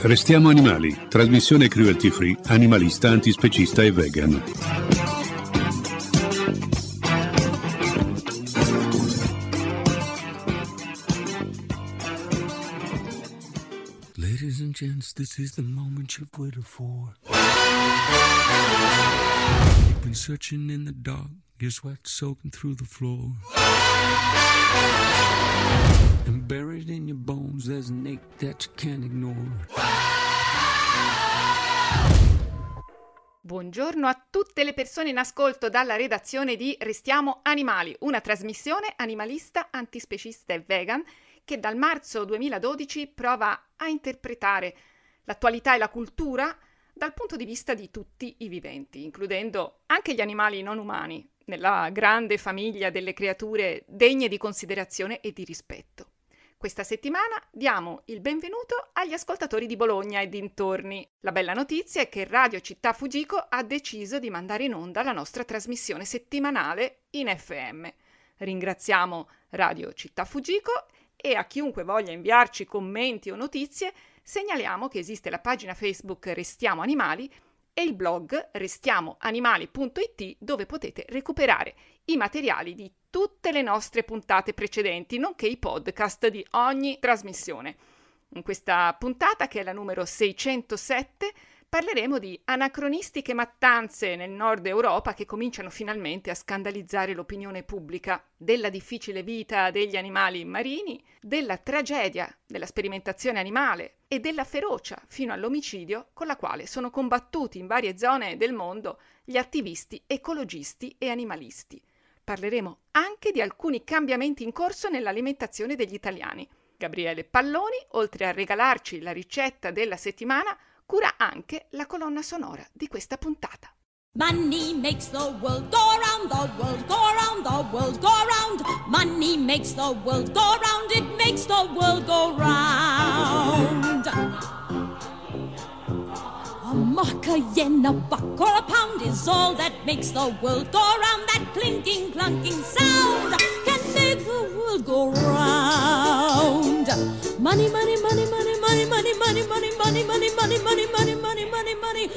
Restiamo animali, trasmissione cruelty free, animalista, antispecista e vegan. Ladies and gents, this is the moment you've waited for. You've been searching in the dark, your sweat soaking through the floor. And buried in your bones, there's an ache that you can't ignore. Buongiorno a tutte le persone in ascolto dalla redazione di Restiamo Animali, una trasmissione animalista, antispecista e vegan che dal marzo 2012 prova a interpretare l'attualità e la cultura dal punto di vista di tutti i viventi, includendo anche gli animali non umani, nella grande famiglia delle creature degne di considerazione e di rispetto. Questa settimana diamo il benvenuto agli ascoltatori di Bologna e dintorni. La bella notizia è che Radio Città Fujiko ha deciso di mandare in onda la nostra trasmissione settimanale in FM. Ringraziamo Radio Città Fujiko e a chiunque voglia inviarci commenti o notizie segnaliamo che esiste la pagina Facebook Restiamo Animali e il blog restiamoanimali.it dove potete recuperare i materiali di tutte le nostre puntate precedenti, nonché i podcast di ogni trasmissione. In questa puntata, che è la numero 607, parleremo di anacronistiche mattanze nel nord Europa che cominciano finalmente a scandalizzare l'opinione pubblica, della difficile vita degli animali marini, della tragedia della sperimentazione animale e della ferocia fino all'omicidio con la quale sono combattuti in varie zone del mondo gli attivisti ecologisti e animalisti. Parleremo anche di alcuni cambiamenti in corso nell'alimentazione degli italiani. Gabriele Palloni, oltre a regalarci la ricetta della settimana, cura anche la colonna sonora di questa puntata. Money makes the world go round, the world go round, the world go round. Money makes the world go round, it makes the world go round. A mark, a yen, a buck, or a pound is all that makes the world go round. That clinking, clunking sound can make the world go round. Money, money, money, money, money, money, money, money, money, money, money, money, money, money, money, money.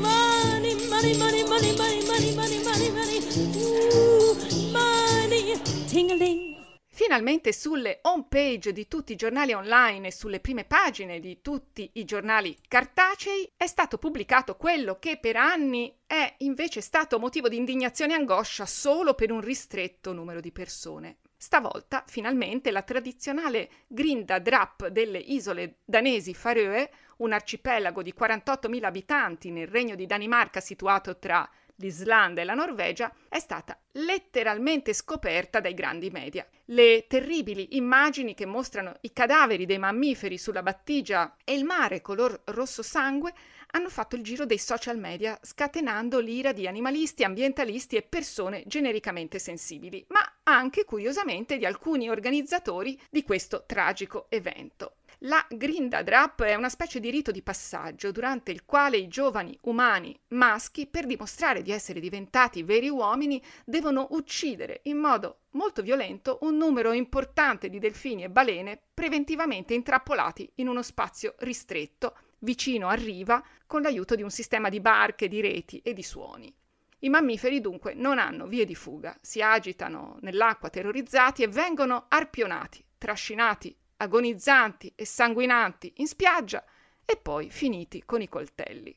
Money, money, money, money, money, money, money, money, money. Money. Ting-a-ling. Finalmente sulle home page di tutti i giornali online e sulle prime pagine di tutti i giornali cartacei è stato pubblicato quello che per anni è invece stato motivo di indignazione e angoscia solo per un ristretto numero di persone. Stavolta, finalmente, la tradizionale grinda drap delle isole danesi Faroe, un arcipelago di 48.000 abitanti nel regno di Danimarca situato tra l'Islanda e la Norvegia, è stata letteralmente scoperta dai grandi media. Le terribili immagini che mostrano i cadaveri dei mammiferi sulla battigia e il mare color rosso sangue hanno fatto il giro dei social media, scatenando l'ira di animalisti, ambientalisti e persone genericamente sensibili, ma anche curiosamente di alcuni organizzatori di questo tragico evento. La Grinda Drap è una specie di rito di passaggio durante il quale i giovani umani maschi, per dimostrare di essere diventati veri uomini, devono uccidere in modo molto violento un numero importante di delfini e balene preventivamente intrappolati in uno spazio ristretto, vicino a riva, con l'aiuto di un sistema di barche, di reti e di suoni. I mammiferi dunque non hanno vie di fuga, si agitano nell'acqua terrorizzati e vengono arpionati, trascinati agonizzanti e sanguinanti in spiaggia e poi finiti con i coltelli.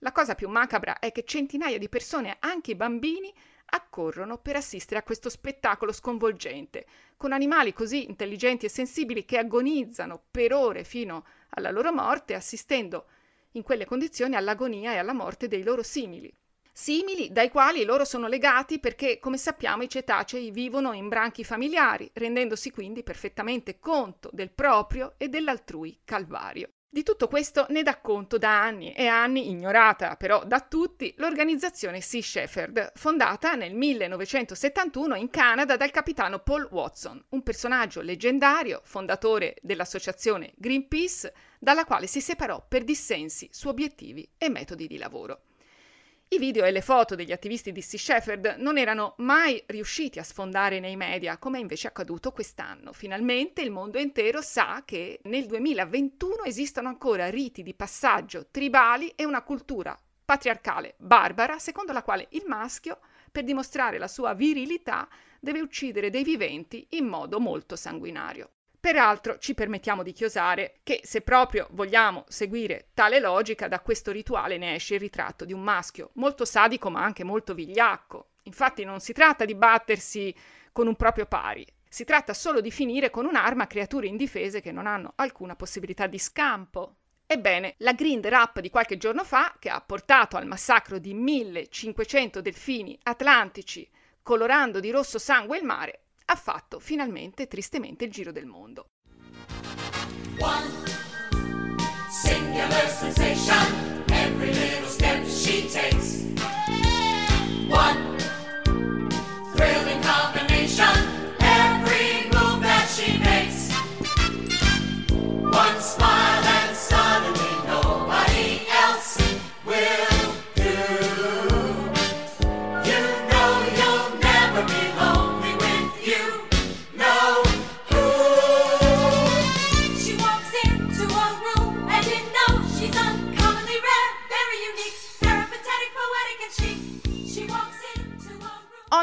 La cosa più macabra è che centinaia di persone, anche i bambini, accorrono per assistere a questo spettacolo sconvolgente, con animali così intelligenti e sensibili che agonizzano per ore fino alla loro morte, assistendo in quelle condizioni all'agonia e alla morte dei loro simili simili dai quali loro sono legati perché, come sappiamo, i cetacei vivono in branchi familiari, rendendosi quindi perfettamente conto del proprio e dell'altrui calvario. Di tutto questo ne dà conto da anni e anni, ignorata però da tutti, l'organizzazione Sea Shepherd, fondata nel 1971 in Canada dal capitano Paul Watson, un personaggio leggendario, fondatore dell'associazione Greenpeace, dalla quale si separò per dissensi su obiettivi e metodi di lavoro. I video e le foto degli attivisti di Sea Shepherd non erano mai riusciti a sfondare nei media, come invece è accaduto quest'anno. Finalmente il mondo intero sa che nel 2021 esistono ancora riti di passaggio tribali e una cultura patriarcale barbara, secondo la quale il maschio, per dimostrare la sua virilità, deve uccidere dei viventi in modo molto sanguinario. Peraltro ci permettiamo di chiosare che se proprio vogliamo seguire tale logica, da questo rituale ne esce il ritratto di un maschio, molto sadico ma anche molto vigliacco. Infatti non si tratta di battersi con un proprio pari, si tratta solo di finire con un'arma creature indifese che non hanno alcuna possibilità di scampo. Ebbene, la Grind Rap di qualche giorno fa, che ha portato al massacro di 1500 delfini atlantici colorando di rosso sangue il mare, ha fatto finalmente tristemente il giro del mondo. One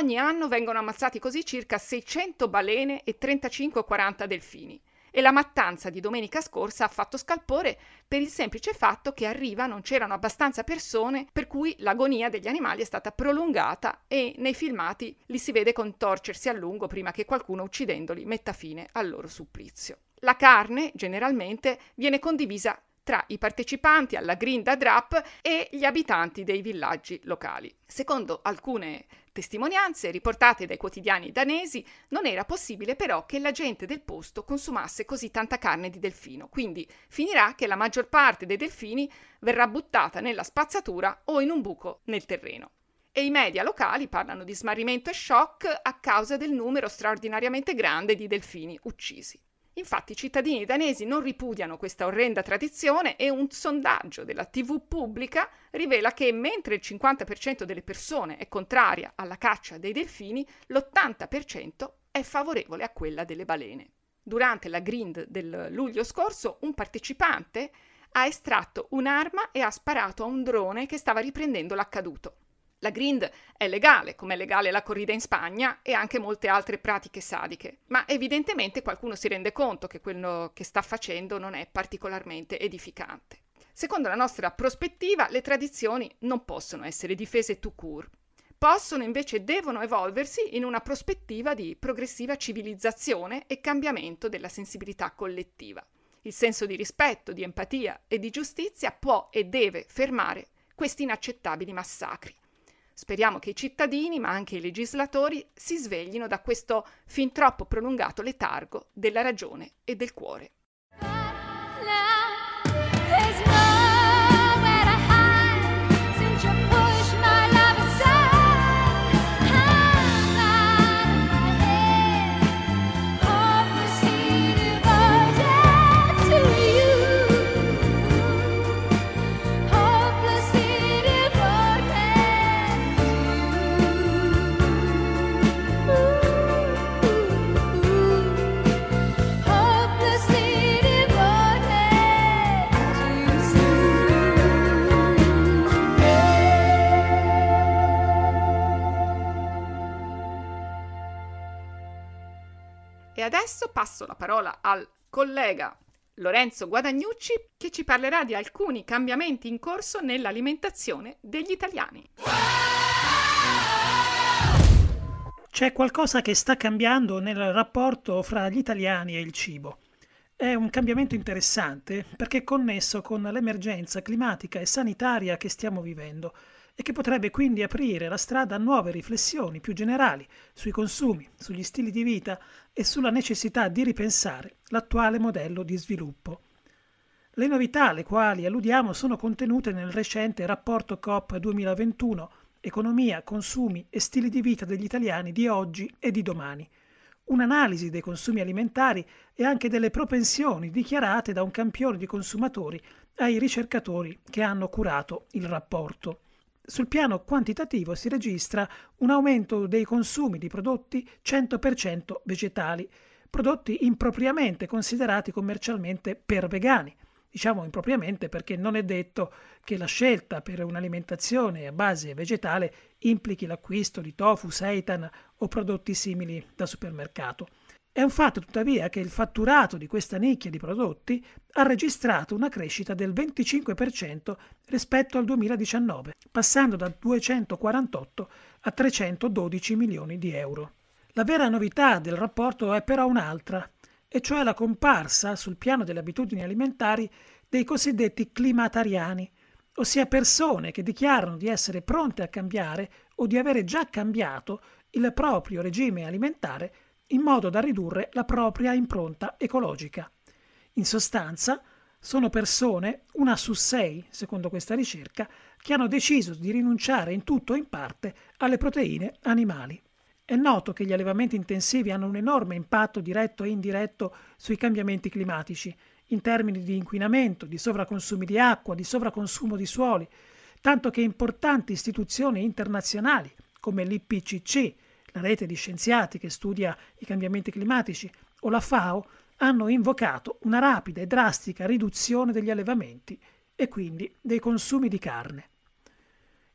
Ogni anno vengono ammazzati così circa 600 balene e 35-40 delfini. E la mattanza di domenica scorsa ha fatto scalpore per il semplice fatto che a riva non c'erano abbastanza persone per cui l'agonia degli animali è stata prolungata e nei filmati li si vede contorcersi a lungo prima che qualcuno uccidendoli metta fine al loro supplizio. La carne, generalmente, viene condivisa tra i partecipanti alla Grinda Drap e gli abitanti dei villaggi locali. Secondo alcune testimonianze riportate dai quotidiani danesi, non era possibile però che la gente del posto consumasse così tanta carne di delfino, quindi finirà che la maggior parte dei delfini verrà buttata nella spazzatura o in un buco nel terreno. E i media locali parlano di smarrimento e shock a causa del numero straordinariamente grande di delfini uccisi. Infatti i cittadini danesi non ripudiano questa orrenda tradizione e un sondaggio della TV pubblica rivela che mentre il 50% delle persone è contraria alla caccia dei delfini, l'80% è favorevole a quella delle balene. Durante la grind del luglio scorso un partecipante ha estratto un'arma e ha sparato a un drone che stava riprendendo l'accaduto. La grind è legale, come è legale la corrida in Spagna e anche molte altre pratiche sadiche, ma evidentemente qualcuno si rende conto che quello che sta facendo non è particolarmente edificante. Secondo la nostra prospettiva, le tradizioni non possono essere difese tout court. Possono invece devono evolversi in una prospettiva di progressiva civilizzazione e cambiamento della sensibilità collettiva. Il senso di rispetto, di empatia e di giustizia può e deve fermare questi inaccettabili massacri. Speriamo che i cittadini, ma anche i legislatori, si sveglino da questo fin troppo prolungato letargo della ragione e del cuore. Adesso passo la parola al collega Lorenzo Guadagnucci che ci parlerà di alcuni cambiamenti in corso nell'alimentazione degli italiani. C'è qualcosa che sta cambiando nel rapporto fra gli italiani e il cibo. È un cambiamento interessante perché è connesso con l'emergenza climatica e sanitaria che stiamo vivendo e che potrebbe quindi aprire la strada a nuove riflessioni più generali sui consumi, sugli stili di vita e sulla necessità di ripensare l'attuale modello di sviluppo. Le novità alle quali alludiamo sono contenute nel recente rapporto COP 2021 Economia, consumi e stili di vita degli italiani di oggi e di domani. Un'analisi dei consumi alimentari e anche delle propensioni dichiarate da un campione di consumatori ai ricercatori che hanno curato il rapporto. Sul piano quantitativo si registra un aumento dei consumi di prodotti 100% vegetali, prodotti impropriamente considerati commercialmente per vegani. Diciamo impropriamente perché non è detto che la scelta per un'alimentazione a base vegetale implichi l'acquisto di tofu, seitan o prodotti simili da supermercato. È un fatto tuttavia che il fatturato di questa nicchia di prodotti ha registrato una crescita del 25% rispetto al 2019, passando da 248 a 312 milioni di euro. La vera novità del rapporto è però un'altra, e cioè la comparsa sul piano delle abitudini alimentari dei cosiddetti climatariani, ossia persone che dichiarano di essere pronte a cambiare o di avere già cambiato il proprio regime alimentare in modo da ridurre la propria impronta ecologica. In sostanza, sono persone, una su sei, secondo questa ricerca, che hanno deciso di rinunciare in tutto o in parte alle proteine animali. È noto che gli allevamenti intensivi hanno un enorme impatto diretto e indiretto sui cambiamenti climatici, in termini di inquinamento, di sovraconsumi di acqua, di sovraconsumo di suoli, tanto che importanti istituzioni internazionali come l'IPCC, la rete di scienziati che studia i cambiamenti climatici, o la FAO hanno invocato una rapida e drastica riduzione degli allevamenti e quindi dei consumi di carne.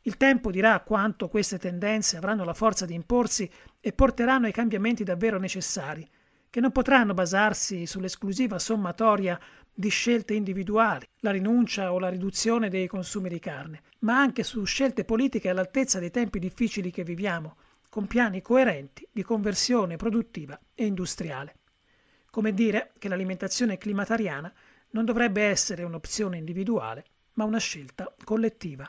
Il tempo dirà quanto queste tendenze avranno la forza di imporsi e porteranno ai cambiamenti davvero necessari, che non potranno basarsi sull'esclusiva sommatoria di scelte individuali, la rinuncia o la riduzione dei consumi di carne, ma anche su scelte politiche all'altezza dei tempi difficili che viviamo, con piani coerenti di conversione produttiva e industriale. Come dire che l'alimentazione climatariana non dovrebbe essere un'opzione individuale, ma una scelta collettiva.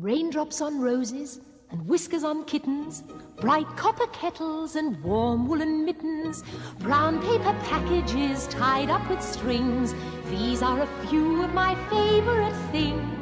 Raindrops on roses and whiskers on kittens, bright copper kettles and warm woolen mittens, brown paper packages tied up with strings. These are a few of my favorite things.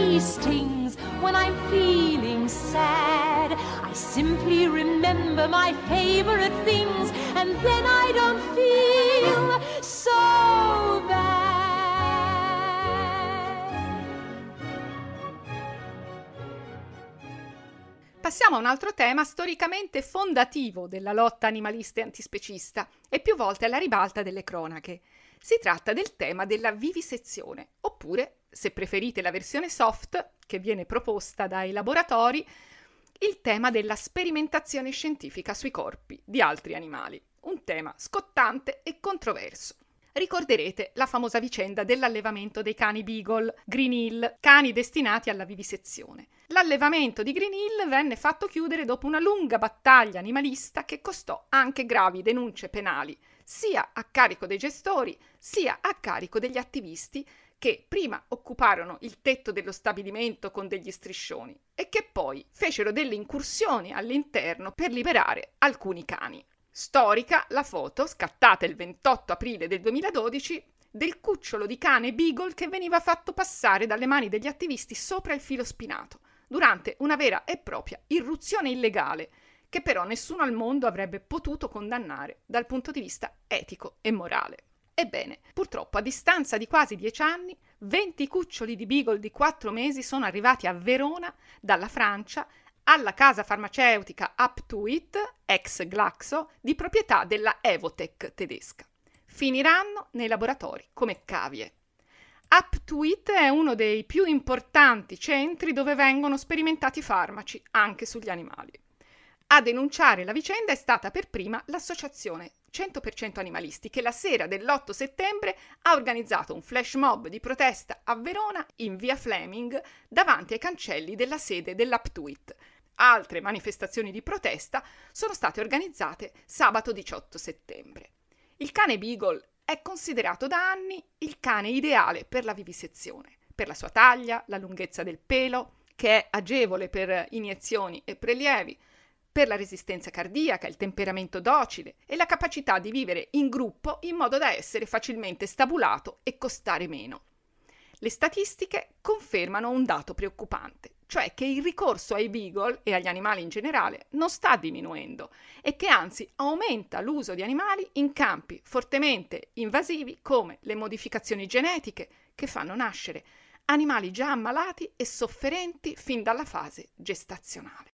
bee stings, when I'm feeling sad, I simply remember my favorite things, and then I don't feel so bad. Passiamo a un altro tema storicamente fondativo della lotta animalista e antispecista e più volte alla ribalta delle cronache. Si tratta del tema della vivisezione, oppure, se preferite la versione soft che viene proposta dai laboratori, il tema della sperimentazione scientifica sui corpi di altri animali, un tema scottante e controverso. Ricorderete la famosa vicenda dell'allevamento dei cani Beagle, Green Hill, cani destinati alla vivisezione. L'allevamento di Green Hill venne fatto chiudere dopo una lunga battaglia animalista che costò anche gravi denunce penali, sia a carico dei gestori, sia a carico degli attivisti che prima occuparono il tetto dello stabilimento con degli striscioni e che poi fecero delle incursioni all'interno per liberare alcuni cani. Storica la foto, scattata il 28 aprile del 2012, del cucciolo di cane Beagle che veniva fatto passare dalle mani degli attivisti sopra il filo spinato, durante una vera e propria irruzione illegale, che però nessuno al mondo avrebbe potuto condannare dal punto di vista etico e morale. Ebbene, purtroppo a distanza di quasi dieci anni, 20 cuccioli di Beagle di quattro mesi sono arrivati a Verona dalla Francia alla casa farmaceutica Uptuit, ex Glaxo, di proprietà della Evotec tedesca. Finiranno nei laboratori come cavie. Uptuit è uno dei più importanti centri dove vengono sperimentati farmaci anche sugli animali. A denunciare la vicenda è stata per prima l'associazione 100% Animalisti che la sera dell'8 settembre ha organizzato un flash mob di protesta a Verona in via Fleming davanti ai cancelli della sede dell'Uptuit, Altre manifestazioni di protesta sono state organizzate sabato 18 settembre. Il cane Beagle è considerato da anni il cane ideale per la vivisezione, per la sua taglia, la lunghezza del pelo, che è agevole per iniezioni e prelievi, per la resistenza cardiaca, il temperamento docile e la capacità di vivere in gruppo in modo da essere facilmente stabulato e costare meno. Le statistiche confermano un dato preoccupante, cioè che il ricorso ai beagle e agli animali in generale non sta diminuendo e che anzi aumenta l'uso di animali in campi fortemente invasivi come le modificazioni genetiche che fanno nascere animali già ammalati e sofferenti fin dalla fase gestazionale.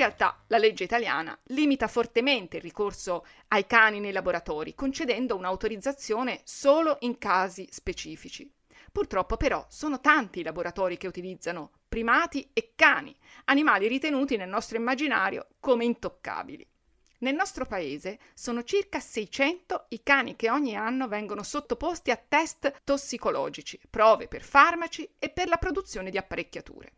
Realtà la legge italiana limita fortemente il ricorso ai cani nei laboratori, concedendo un'autorizzazione solo in casi specifici. Purtroppo però sono tanti i laboratori che utilizzano primati e cani, animali ritenuti nel nostro immaginario come intoccabili. Nel nostro paese sono circa 600 i cani che ogni anno vengono sottoposti a test tossicologici, prove per farmaci e per la produzione di apparecchiature.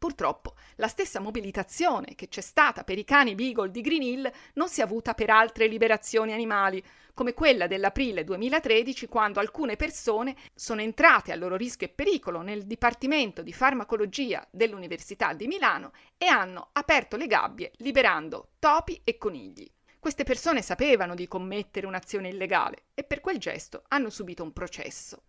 Purtroppo la stessa mobilitazione che c'è stata per i cani Beagle di Green Hill non si è avuta per altre liberazioni animali, come quella dell'aprile 2013 quando alcune persone sono entrate a loro rischio e pericolo nel Dipartimento di Farmacologia dell'Università di Milano e hanno aperto le gabbie liberando topi e conigli. Queste persone sapevano di commettere un'azione illegale e per quel gesto hanno subito un processo.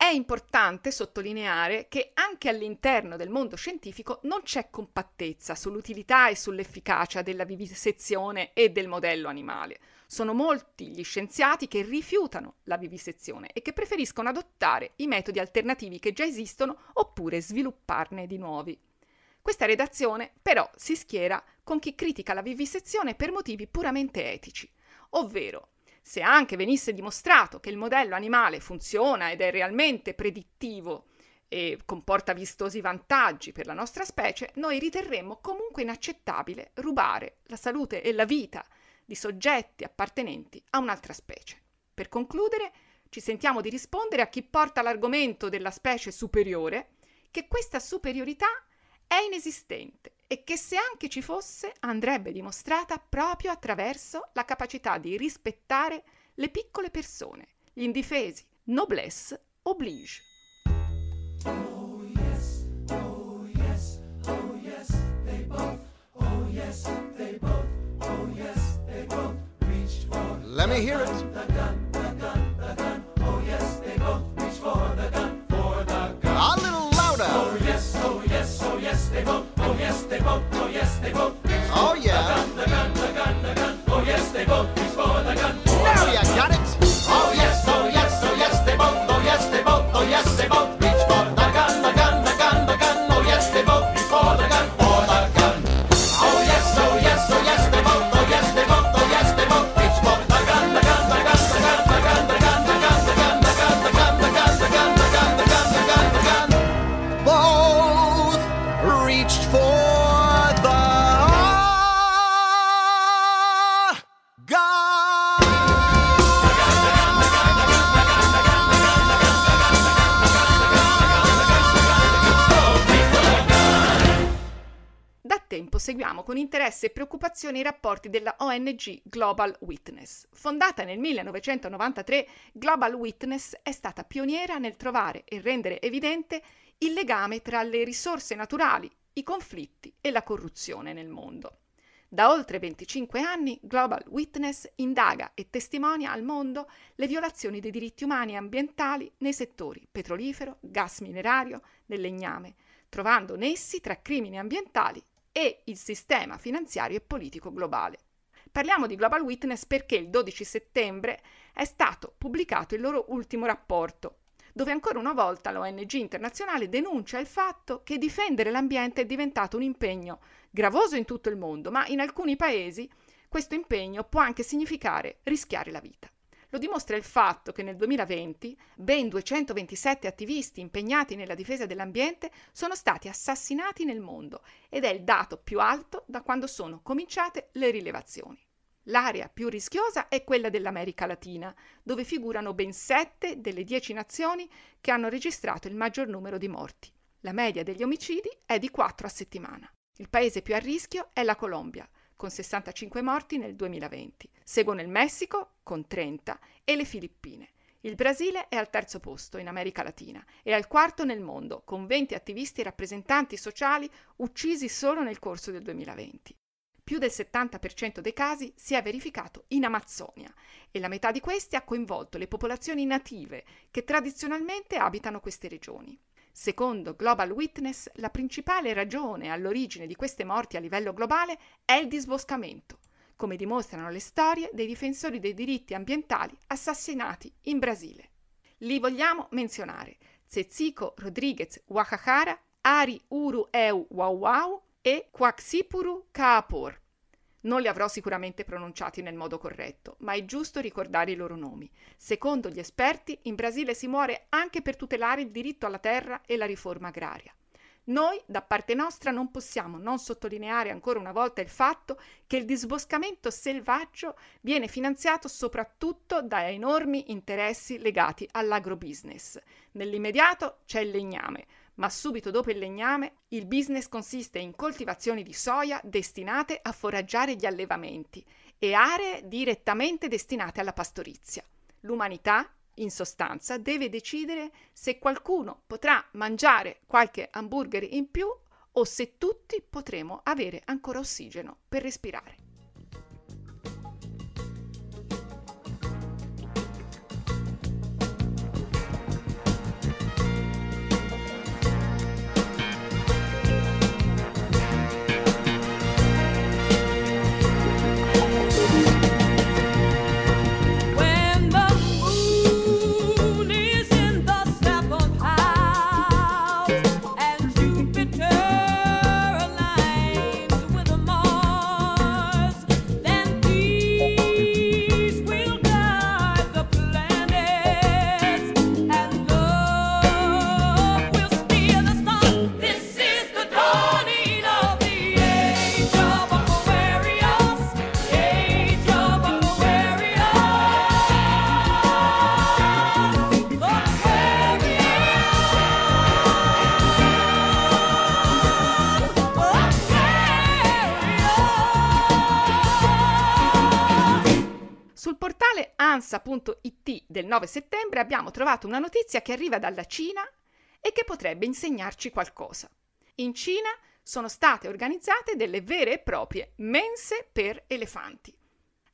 È importante sottolineare che anche all'interno del mondo scientifico non c'è compattezza sull'utilità e sull'efficacia della vivisezione e del modello animale. Sono molti gli scienziati che rifiutano la vivisezione e che preferiscono adottare i metodi alternativi che già esistono oppure svilupparne di nuovi. Questa redazione però si schiera con chi critica la vivisezione per motivi puramente etici, ovvero se anche venisse dimostrato che il modello animale funziona ed è realmente predittivo e comporta vistosi vantaggi per la nostra specie, noi riterremmo comunque inaccettabile rubare la salute e la vita di soggetti appartenenti a un'altra specie. Per concludere, ci sentiamo di rispondere a chi porta l'argomento della specie superiore che questa superiorità è inesistente e che se anche ci fosse andrebbe dimostrata proprio attraverso la capacità di rispettare le piccole persone, gli indifesi, noblesse oblige. Oh yes, oh yes, oh yes, they both, Let me hear it. they. Oh yes, they won't. Oh yeah. The gun, the gun, the gun, the gun. Oh yes, they won't. Seguiamo con interesse e preoccupazione i rapporti della ONG Global Witness. Fondata nel 1993, Global Witness è stata pioniera nel trovare e rendere evidente il legame tra le risorse naturali, i conflitti e la corruzione nel mondo. Da oltre 25 anni Global Witness indaga e testimonia al mondo le violazioni dei diritti umani e ambientali nei settori petrolifero, gas minerario, del legname, trovando nessi tra crimini ambientali e il sistema finanziario e politico globale. Parliamo di Global Witness perché il 12 settembre è stato pubblicato il loro ultimo rapporto, dove ancora una volta l'ONG internazionale denuncia il fatto che difendere l'ambiente è diventato un impegno gravoso in tutto il mondo, ma in alcuni paesi questo impegno può anche significare rischiare la vita. Lo dimostra il fatto che nel 2020 ben 227 attivisti impegnati nella difesa dell'ambiente sono stati assassinati nel mondo ed è il dato più alto da quando sono cominciate le rilevazioni. L'area più rischiosa è quella dell'America Latina, dove figurano ben sette delle dieci nazioni che hanno registrato il maggior numero di morti. La media degli omicidi è di 4 a settimana. Il paese più a rischio è la Colombia, con 65 morti nel 2020. Seguono il Messico, con 30, e le Filippine. Il Brasile è al terzo posto in America Latina e al quarto nel mondo, con 20 attivisti e rappresentanti sociali uccisi solo nel corso del 2020 più del 70% dei casi si è verificato in Amazzonia e la metà di questi ha coinvolto le popolazioni native che tradizionalmente abitano queste regioni. Secondo Global Witness, la principale ragione all'origine di queste morti a livello globale è il disboscamento, come dimostrano le storie dei difensori dei diritti ambientali assassinati in Brasile. Li vogliamo menzionare Zeziko Rodriguez Wakahara, Ari Uru Eu Wow, e Quaxipuru Kaapor. Non li avrò sicuramente pronunciati nel modo corretto, ma è giusto ricordare i loro nomi. Secondo gli esperti, in Brasile si muore anche per tutelare il diritto alla terra e la riforma agraria. Noi, da parte nostra, non possiamo non sottolineare ancora una volta il fatto che il disboscamento selvaggio viene finanziato soprattutto da enormi interessi legati all'agrobusiness. Nell'immediato c'è il legname, ma subito dopo il legname il business consiste in coltivazioni di soia destinate a foraggiare gli allevamenti e aree direttamente destinate alla pastorizia. L'umanità, in sostanza, deve decidere se qualcuno potrà mangiare qualche hamburger in più o se tutti potremo avere ancora ossigeno per respirare. ANSA.it del 9 settembre abbiamo trovato una notizia che arriva dalla Cina e che potrebbe insegnarci qualcosa. In Cina sono state organizzate delle vere e proprie mense per elefanti.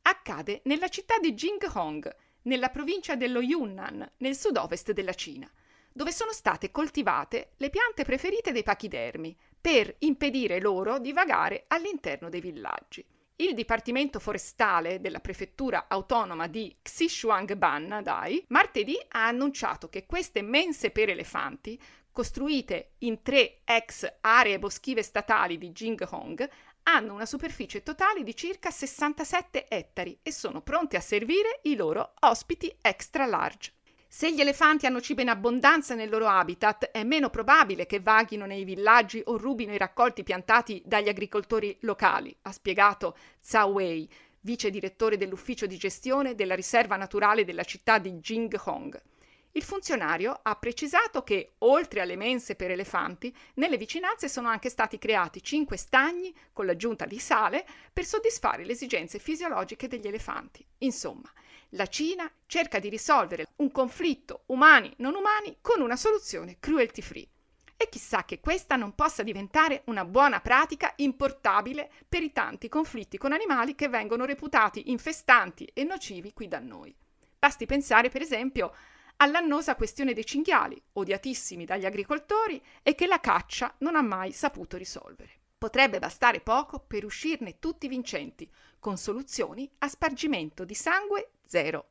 Accade nella città di Jinghong, nella provincia dello Yunnan, nel sud-ovest della Cina, dove sono state coltivate le piante preferite dei pachidermi per impedire loro di vagare all'interno dei villaggi. Il Dipartimento Forestale della Prefettura Autonoma di Xishuangban, Dai, martedì ha annunciato che queste mense per elefanti, costruite in tre ex aree boschive statali di Jinghong, hanno una superficie totale di circa 67 ettari e sono pronte a servire i loro ospiti extra large. Se gli elefanti hanno cibo in abbondanza nel loro habitat, è meno probabile che vaghino nei villaggi o rubino i raccolti piantati dagli agricoltori locali, ha spiegato Zhao Wei, vice direttore dell'ufficio di gestione della riserva naturale della città di Jinghong. Il funzionario ha precisato che, oltre alle mense per elefanti, nelle vicinanze sono anche stati creati cinque stagni con l'aggiunta di sale per soddisfare le esigenze fisiologiche degli elefanti. Insomma, la Cina cerca di risolvere un conflitto umani-non umani con una soluzione cruelty free. E chissà che questa non possa diventare una buona pratica importabile per i tanti conflitti con animali che vengono reputati infestanti e nocivi qui da noi. Basti pensare, per esempio, all'annosa questione dei cinghiali, odiatissimi dagli agricoltori e che la caccia non ha mai saputo risolvere. Potrebbe bastare poco per uscirne tutti vincenti, con soluzioni a spargimento di sangue zero.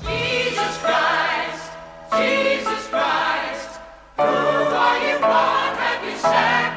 Jesus Christ, Jesus Christ, who are you, have you?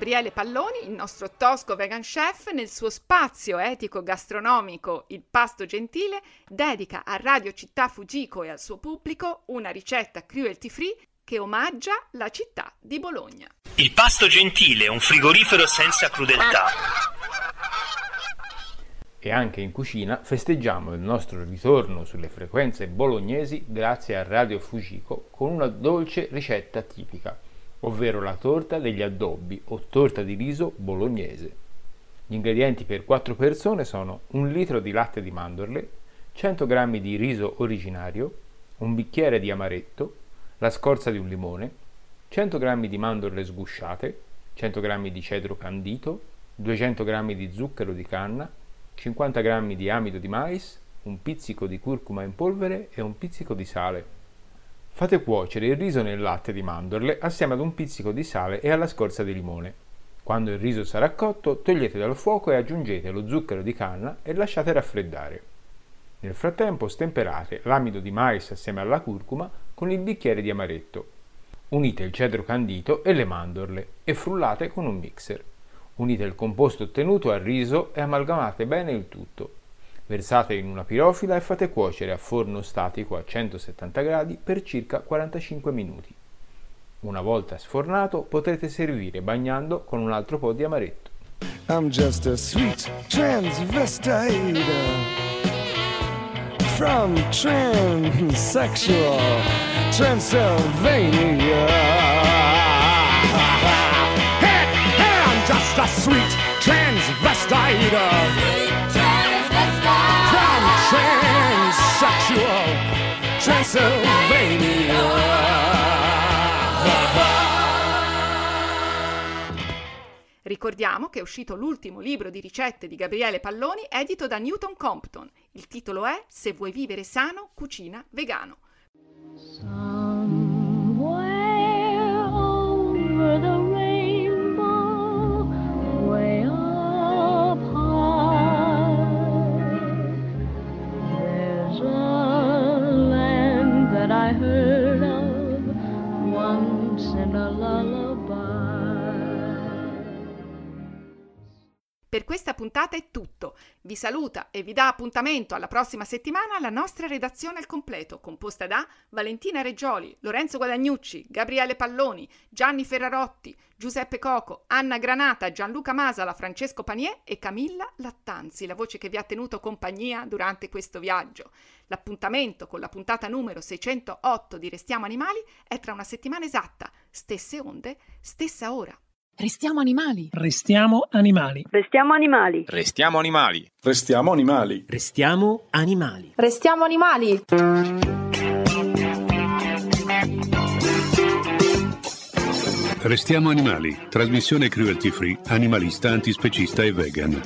Gabriele Palloni, il nostro tosco vegan chef, nel suo spazio etico gastronomico Il Pasto Gentile, dedica a Radio Città Fujiko e al suo pubblico una ricetta cruelty free che omaggia la città di Bologna. Il pasto gentile, un frigorifero senza crudeltà. E anche in cucina festeggiamo il nostro ritorno sulle frequenze bolognesi grazie a Radio Fujiko con una dolce ricetta tipica, ovvero la torta degli addobbi o torta di riso bolognese. Gli ingredienti per 4 persone sono un litro di latte di mandorle, 100 g di riso originario, un bicchiere di amaretto, la scorza di un limone, 100 g di mandorle sgusciate, 100 g di cedro candito, 200 g di zucchero di canna, 50 g di amido di mais, un pizzico di curcuma in polvere e un pizzico di sale. Fate cuocere il riso nel latte di mandorle assieme ad un pizzico di sale e alla scorza di limone. Quando il riso sarà cotto, togliete dal fuoco e aggiungete lo zucchero di canna e lasciate raffreddare. Nel frattempo stemperate l'amido di mais assieme alla curcuma con il bicchiere di amaretto. Unite il cedro candito e le mandorle e frullate con un mixer. Unite il composto ottenuto al riso e amalgamate bene il tutto. Versate in una pirofila e fate cuocere a forno statico a 170 gradi per circa 45 minuti. Una volta sfornato potrete servire bagnando con un altro po' di amaretto. I'm just a sweet transvestite from transsexual Transylvania. Hey, hey, I'm just a sweet transvestite Transylvania. Ricordiamo che è uscito l'ultimo libro di ricette di Gabriele Palloni edito da Newton Compton. Il titolo è Se vuoi vivere sano, cucina vegano. Somewhere over the Per questa puntata è tutto. Vi saluta e vi dà appuntamento alla prossima settimana la nostra redazione al completo, composta da Valentina Reggioli, Lorenzo Guadagnucci, Gabriele Palloni, Gianni Ferrarotti, Giuseppe Coco, Anna Granata, Gianluca Masala, Francesco Panier e Camilla Lattanzi, la voce che vi ha tenuto compagnia durante questo viaggio. L'appuntamento con la puntata numero 608 di Restiamo Animali è tra una settimana esatta, stesse onde, stessa ora. Restiamo animali. Restiamo animali. Restiamo animali. Restiamo animali. Restiamo animali. Restiamo animali. Restiamo animali. Restiamo animali, trasmissione cruelty free, animalista, antispecista e vegan.